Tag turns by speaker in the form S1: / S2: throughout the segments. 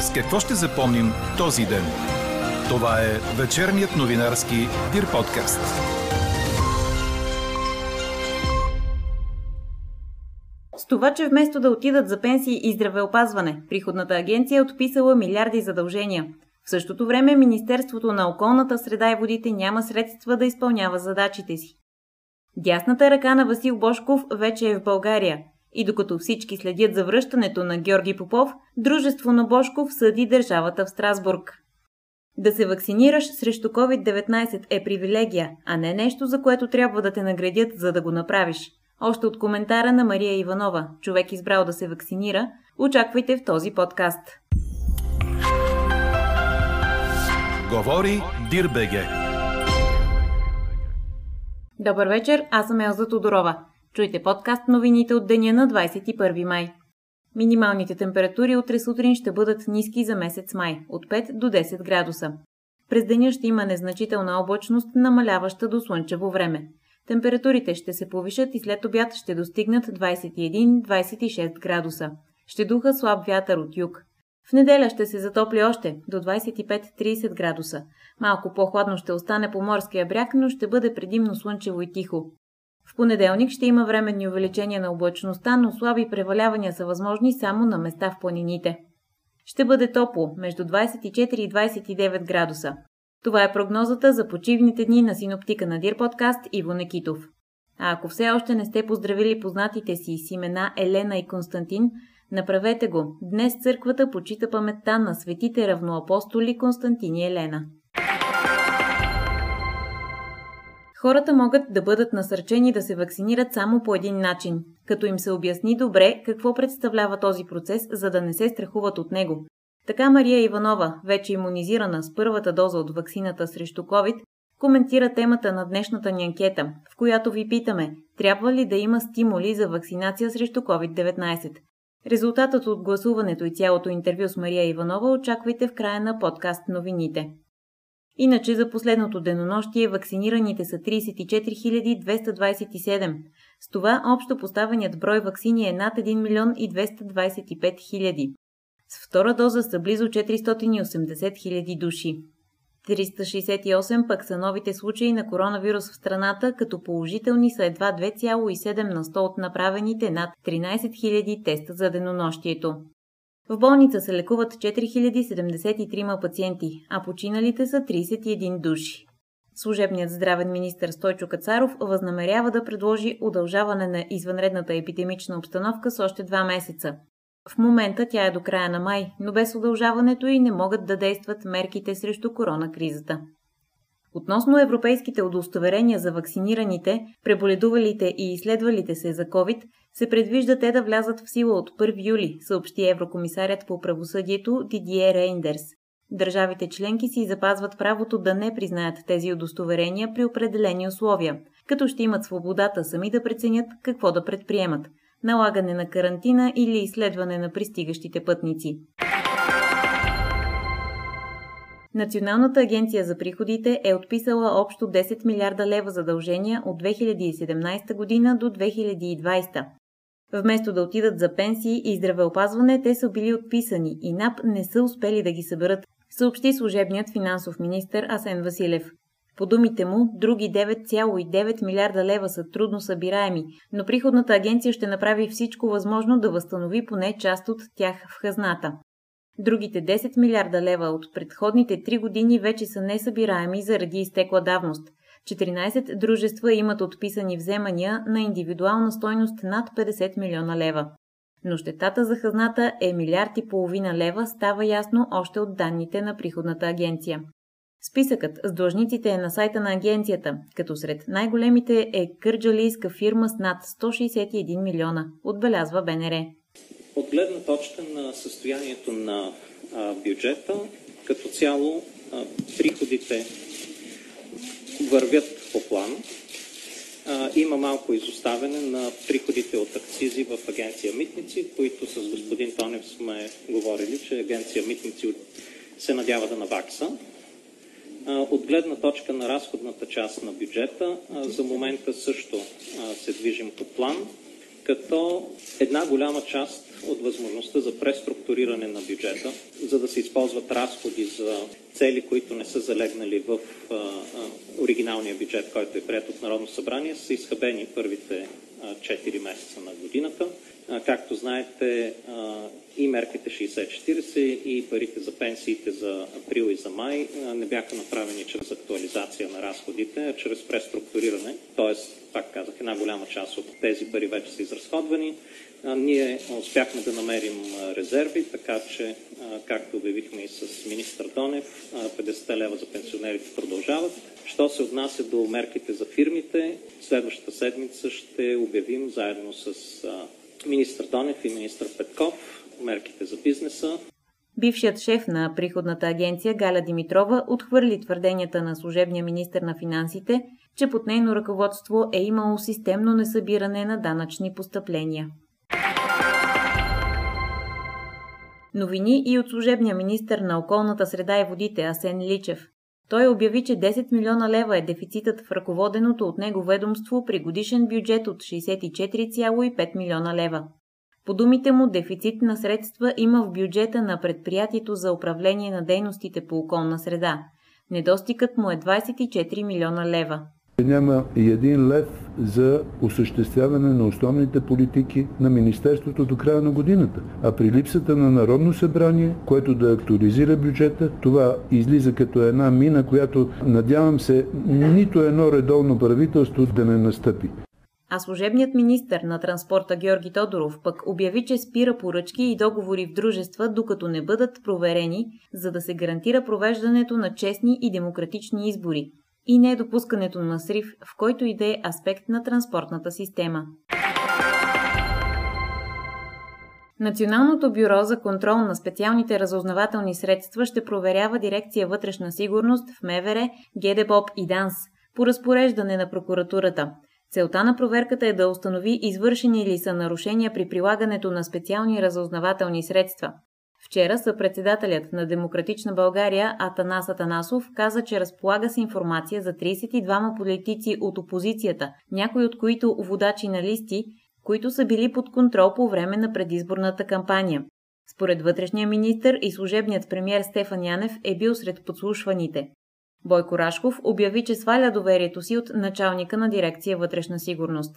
S1: С какво ще запомним този ден? Това е вечерният новинарски Дир подкаст.
S2: С това, че вместо да отидат за пенсии и здравеопазване, приходната агенция е отписала милиарди задължения. В същото време Министерството на околната среда и водите няма средства да изпълнява задачите си. Дясната ръка на Васил Бошков вече е в България и докато всички следят за връщането на Георги Попов, Дружество на Бошков съди държавата в Страсбург. Да се вакцинираш срещу COVID-19 е привилегия, а не нещо, за което трябва да те наградят, за да го направиш. Още от коментара на Мария Иванова, човек избрал да се вакцинира, очаквайте в този подкаст.
S1: Говори Дирбеге.
S2: Добър вечер, аз съм Елза Тодорова. Чуйте подкаст новините от деня на 21 май. Минималните температури утре сутрин ще бъдат ниски за месец май, от 5 до 10 градуса. През деня ще има незначителна облачност, намаляваща до слънчево време. Температурите ще се повишат и след обяд ще достигнат 21-26 градуса. Ще духа слаб вятър от юг. В неделя ще се затопли още до 25-30 градуса. Малко по-хладно ще остане по морския бряг, но ще бъде предимно слънчево и тихо. Понеделник ще има временни увеличения на облачността, но слаби превалявания са възможни само на места в планините. Ще бъде топло, между 24 и 29 градуса. Това е прогнозата за почивните дни на синоптика на Дир подкаст Иво Некитов. А ако все още не сте поздравили познатите си с имена Елена и Константин, направете го. Днес църквата почита паметта на светите равноапостоли Константин и Елена. Хората могат да бъдат насърчени да се вакцинират само по един начин, като им се обясни добре какво представлява този процес, за да не се страхуват от него. Така Мария Иванова, вече иммунизирана с първата доза от вакцината срещу COVID, коментира темата на днешната ни анкета, в която ви питаме, трябва ли да има стимули за вакцинация срещу COVID-19. Резултатът от гласуването и цялото интервю с Мария Иванова очаквайте в края на подкаст новините. Иначе за последното денонощие вакцинираните са 34 227. С това общо поставеният брой вакцини е над 1 милион и 225 хиляди. С втора доза са близо 480 хиляди души. 368 пък са новите случаи на коронавирус в страната, като положителни са едва 2,7 на 100 от направените над 13 000 теста за денонощието. В болница се лекуват 4073 пациенти, а починалите са 31 души. Служебният здравен министр Стойчо Кацаров възнамерява да предложи удължаване на извънредната епидемична обстановка с още два месеца. В момента тя е до края на май, но без удължаването и не могат да действат мерките срещу коронакризата. Относно европейските удостоверения за вакцинираните, преболедувалите и изследвалите се за COVID, се предвижда те да влязат в сила от 1 юли, съобщи еврокомисарят по правосъдието Дидие Рейндерс. Държавите членки си запазват правото да не признаят тези удостоверения при определени условия, като ще имат свободата сами да преценят какво да предприемат – налагане на карантина или изследване на пристигащите пътници. Националната агенция за приходите е отписала общо 10 милиарда лева задължения от 2017 година до 2020. Вместо да отидат за пенсии и здравеопазване, те са били отписани и НАП не са успели да ги съберат, съобщи служебният финансов министр Асен Василев. По думите му, други 9,9 милиарда лева са трудно събираеми, но приходната агенция ще направи всичко възможно да възстанови поне част от тях в хазната. Другите 10 милиарда лева от предходните 3 години вече са несъбираеми заради изтекла давност. 14 дружества имат отписани вземания на индивидуална стойност над 50 милиона лева. Но щетата за хазната е милиард и половина лева, става ясно още от данните на приходната агенция. Списъкът с длъжниците е на сайта на агенцията, като сред най-големите е кърджалийска фирма с над 161 милиона, отбелязва БНР.
S3: От гледна точка на състоянието на бюджета, като цяло приходите вървят по план. Има малко изоставяне на приходите от акцизи в агенция Митници, които с господин Тонев сме говорили, че агенция Митници се надява да навакса. От гледна точка на разходната част на бюджета, за момента също се движим по план. Като една голяма част от възможността за преструктуриране на бюджета, за да се използват разходи за цели, които не са залегнали в а, а, оригиналния бюджет, който е прият от Народно събрание, са изхабени първите а, 4 месеца на годината. Както знаете, и мерките 60-40 и парите за пенсиите за април и за май не бяха направени чрез актуализация на разходите, а чрез преструктуриране. Тоест, пак казах, една голяма част от тези пари вече са изразходвани. Ние успяхме да намерим резерви, така че, както обявихме и с министър Донев, 50 лева за пенсионерите продължават. Що се отнася до мерките за фирмите, следващата седмица ще обявим заедно с министър Донев и министър Петков мерките за бизнеса.
S2: Бившият шеф на приходната агенция Галя Димитрова отхвърли твърденията на служебния министр на финансите, че под нейно ръководство е имало системно несъбиране на данъчни постъпления. Новини и от служебния министр на околната среда и водите Асен Личев. Той обяви, че 10 милиона лева е дефицитът в ръководеното от него ведомство при годишен бюджет от 64,5 милиона лева. По думите му, дефицит на средства има в бюджета на предприятието за управление на дейностите по околна среда. Недостигът му е 24 милиона лева.
S4: Няма и един лев за осъществяване на основните политики на Министерството до края на годината. А при липсата на Народно събрание, което да актуализира бюджета, това излиза като една мина, която надявам се нито едно редовно правителство да не настъпи.
S2: А служебният министр на транспорта Георги Тодоров пък обяви, че спира поръчки и договори в дружества, докато не бъдат проверени, за да се гарантира провеждането на честни и демократични избори и недопускането на срив в който и да е аспект на транспортната система. Националното бюро за контрол на специалните разузнавателни средства ще проверява дирекция вътрешна сигурност в МВР, ГДБОП и ДАНС по разпореждане на прокуратурата. Целта на проверката е да установи извършени ли са нарушения при прилагането на специални разузнавателни средства. Вчера съпредседателят на Демократична България Атанас Атанасов каза, че разполага с информация за 32 политици от опозицията, някои от които водачи на листи, които са били под контрол по време на предизборната кампания. Според вътрешния министр и служебният премьер Стефан Янев е бил сред подслушваните. Бойко Рашков обяви, че сваля доверието си от началника на дирекция вътрешна сигурност.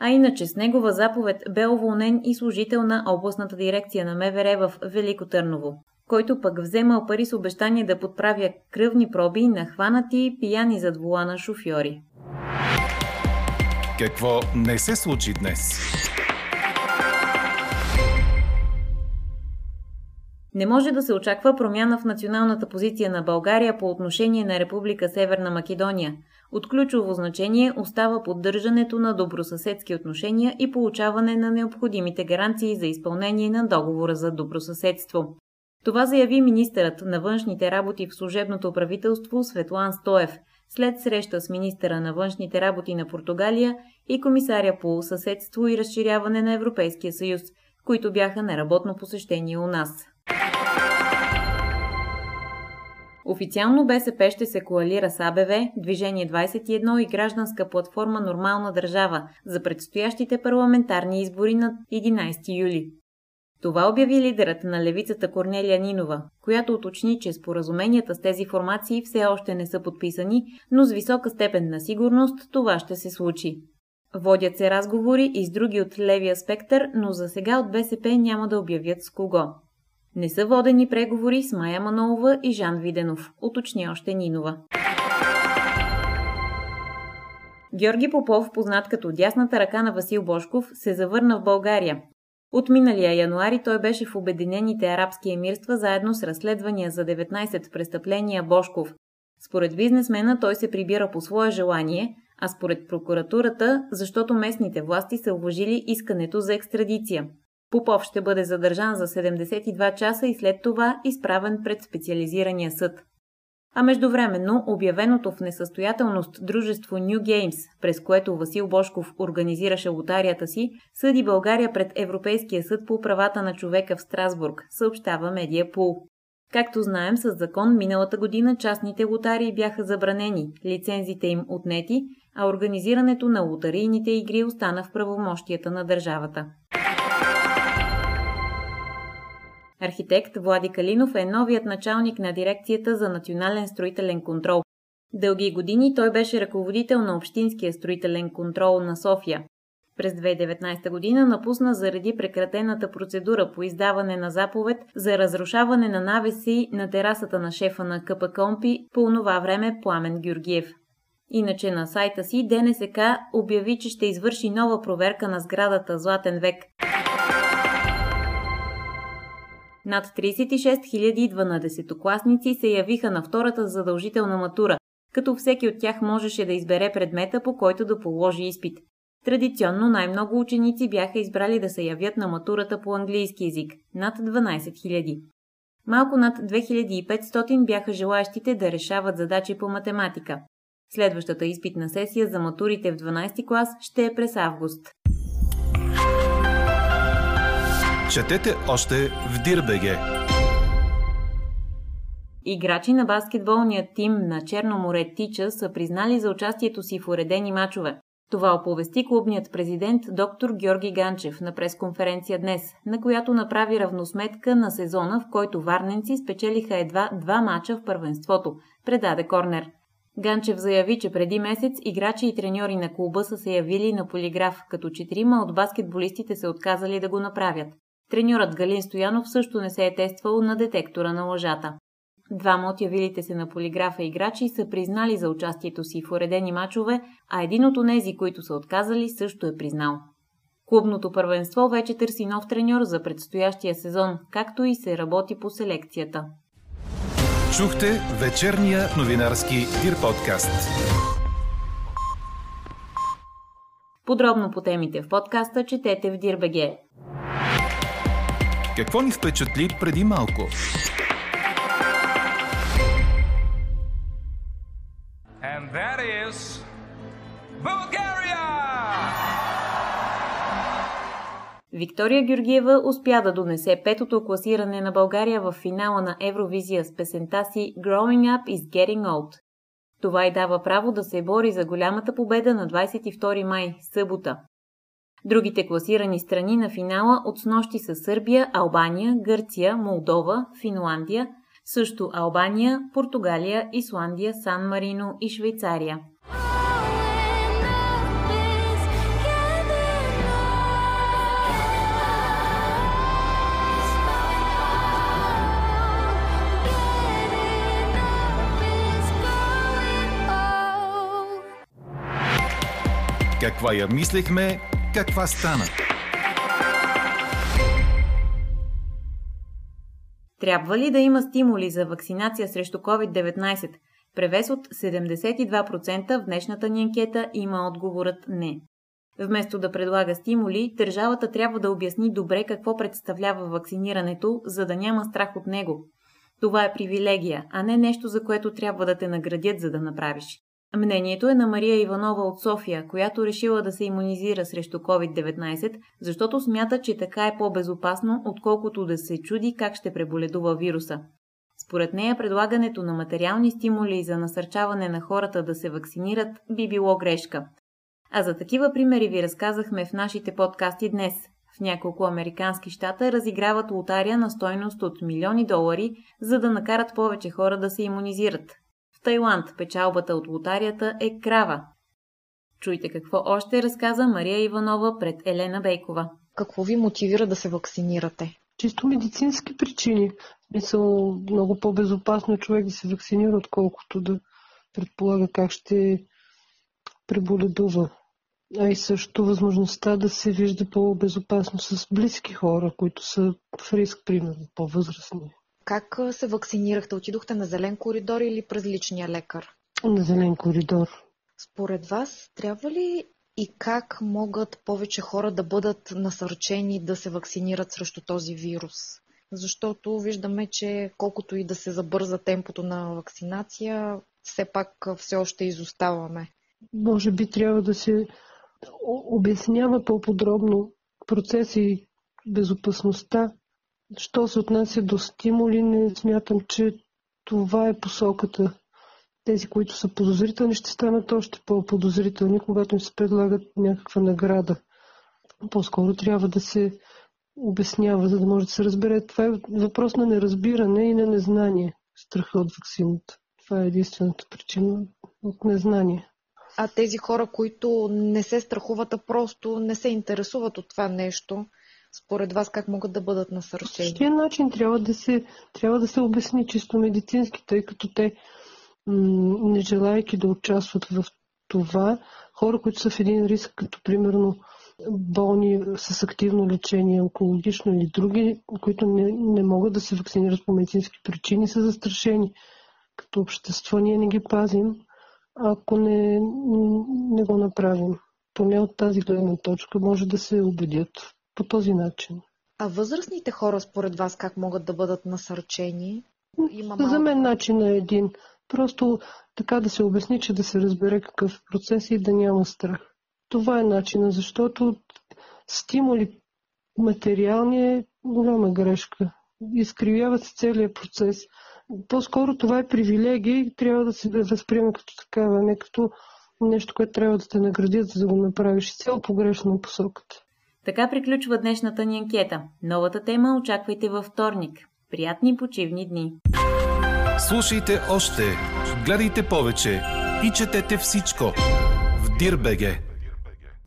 S2: А иначе с негова заповед бе уволнен и служител на областната дирекция на МВР в Велико Търново, който пък вземал пари с обещание да подправя кръвни проби на хванати пияни зад волана шофьори.
S1: Какво не се случи днес?
S2: Не може да се очаква промяна в националната позиция на България по отношение на Република Северна Македония. От ключово значение остава поддържането на добросъседски отношения и получаване на необходимите гаранции за изпълнение на договора за добросъседство. Това заяви министърът на външните работи в служебното правителство Светлан Стоев след среща с министъра на външните работи на Португалия и комисаря по съседство и разширяване на Европейския съюз, които бяха на работно посещение у нас. Официално БСП ще се коалира с АБВ, Движение 21 и гражданска платформа Нормална държава за предстоящите парламентарни избори на 11 юли. Това обяви лидерът на левицата Корнелия Нинова, която уточни, че споразуменията с тези формации все още не са подписани, но с висока степен на сигурност това ще се случи. Водят се разговори и с други от левия спектър, но за сега от БСП няма да обявят с кого. Не са водени преговори с Майя Манолова и Жан Виденов, уточни още Нинова. Георги Попов, познат като дясната ръка на Васил Бошков, се завърна в България. От миналия януари той беше в Обединените арабски емирства заедно с разследвания за 19 престъпления Бошков. Според бизнесмена той се прибира по свое желание, а според прокуратурата, защото местните власти са уважили искането за екстрадиция. Попов ще бъде задържан за 72 часа и след това изправен пред специализирания съд. А междувременно обявеното в несъстоятелност дружество New Games, през което Васил Бошков организираше лотарията си, съди България пред Европейския съд по правата на човека в Страсбург, съобщава Медиапул. Както знаем, с закон миналата година частните лотарии бяха забранени, лицензите им отнети, а организирането на лотарийните игри остана в правомощията на държавата. Архитект Влади Калинов е новият началник на дирекцията за национален строителен контрол. Дълги години той беше ръководител на Общинския строителен контрол на София. През 2019 година напусна заради прекратената процедура по издаване на заповед за разрушаване на навеси на терасата на шефа на КПКОМПИ по това време Пламен Георгиев. Иначе на сайта си ДНСК обяви, че ще извърши нова проверка на сградата Златен век. Над 36 012-класници се явиха на втората задължителна матура, като всеки от тях можеше да избере предмета, по който да положи изпит. Традиционно най-много ученици бяха избрали да се явят на матурата по английски язик – над 12 000. Малко над 2500 бяха желаящите да решават задачи по математика. Следващата изпитна сесия за матурите в 12 клас ще е през август.
S1: Четете още в Дирбеге.
S2: Играчи на баскетболния тим на Черно море Тича са признали за участието си в уредени мачове. Това оповести клубният президент доктор Георги Ганчев на пресконференция днес, на която направи равносметка на сезона, в който варненци спечелиха едва два мача в първенството, предаде Корнер. Ганчев заяви, че преди месец играчи и треньори на клуба са се явили на полиграф, като четирима от баскетболистите се отказали да го направят. Треньорът Галин Стоянов също не се е тествал на детектора на лъжата. Двама от явилите се на полиграфа играчи са признали за участието си в уредени мачове, а един от онези, които са отказали, също е признал. Клубното първенство вече търси нов треньор за предстоящия сезон, както и се работи по селекцията.
S1: Чухте вечерния новинарски Дир подкаст.
S2: Подробно по темите в подкаста четете в Дирбеге.
S1: Какво ни впечатли преди малко?
S5: And that is Bulgaria!
S2: Виктория Георгиева успя да донесе петото класиране на България в финала на Евровизия с песента си Growing Up is Getting Old. Това й дава право да се бори за голямата победа на 22 май, събота. Другите класирани страни на финала от снощи са Сърбия, Албания, Гърция, Молдова, Финландия, също Албания, Португалия, Исландия, Сан Марино и Швейцария.
S1: Каква я мислехме, каква стана?
S2: Трябва ли да има стимули за вакцинация срещу COVID-19? Превес от 72% в днешната ни анкета има отговорът не. Вместо да предлага стимули, държавата трябва да обясни добре какво представлява вакцинирането, за да няма страх от него. Това е привилегия, а не нещо, за което трябва да те наградят, за да направиш. Мнението е на Мария Иванова от София, която решила да се иммунизира срещу COVID-19, защото смята, че така е по-безопасно, отколкото да се чуди как ще преболедува вируса. Според нея предлагането на материални стимули за насърчаване на хората да се вакцинират би било грешка. А за такива примери ви разказахме в нашите подкасти днес. В няколко американски щата разиграват лотария на стойност от милиони долари, за да накарат повече хора да се иммунизират. В Тайланд печалбата от лотарията е крава. Чуйте какво още разказа Мария Иванова пред Елена Бейкова.
S6: Какво ви мотивира да се вакцинирате?
S7: Чисто медицински причини. Мисъл, много по-безопасно човек да се вакцинира, отколкото да предполага как ще преболедува. А и също възможността да се вижда по-безопасно с близки хора, които са в риск, примерно, по-възрастни.
S6: Как се вакцинирахте? Отидохте на зелен коридор или през личния лекар?
S7: На зелен коридор.
S6: Според вас, трябва ли и как могат повече хора да бъдат насърчени да се вакцинират срещу този вирус? Защото виждаме, че колкото и да се забърза темпото на вакцинация, все пак все още изоставаме.
S7: Може би трябва да се обяснява по-подробно процеса и безопасността Що се отнася до стимули, не смятам, че това е посоката. тези, които са подозрителни, ще станат още по-подозрителни, когато им се предлагат някаква награда. По-скоро трябва да се обяснява, за да може да се разбере. Това е въпрос на неразбиране и на незнание. Страха от вакцината. Това е единствената причина от незнание.
S6: А тези хора, които не се страхуват, а просто не се интересуват от това нещо, според вас как могат да бъдат насърчени?
S7: Същия начин трябва да се, трябва да се обясни чисто медицински, тъй като те, не желаяки да участват в това, хора, които са в един риск, като примерно болни с активно лечение, онкологично или други, които не, не могат да се вакцинират по медицински причини, са застрашени. Като общество ние не ги пазим, ако не, не го направим. Поне от тази гледна точка може да се убедят по този начин.
S6: А възрастните хора, според вас, как могат да бъдат насърчени?
S7: Има малко... За мен начин е един. Просто така да се обясни, че да се разбере какъв процес и да няма страх. Това е начина, защото стимули материални е голяма грешка. Изкривява се целият процес. По-скоро това е привилегия и трябва да се възприема като такава, не като нещо, което трябва да те наградят, за да го направиш. Цяло погрешна посоката.
S2: Така приключва днешната ни анкета. Новата тема очаквайте във вторник. Приятни почивни дни!
S1: Слушайте още, гледайте повече и четете всичко в Дирбеге.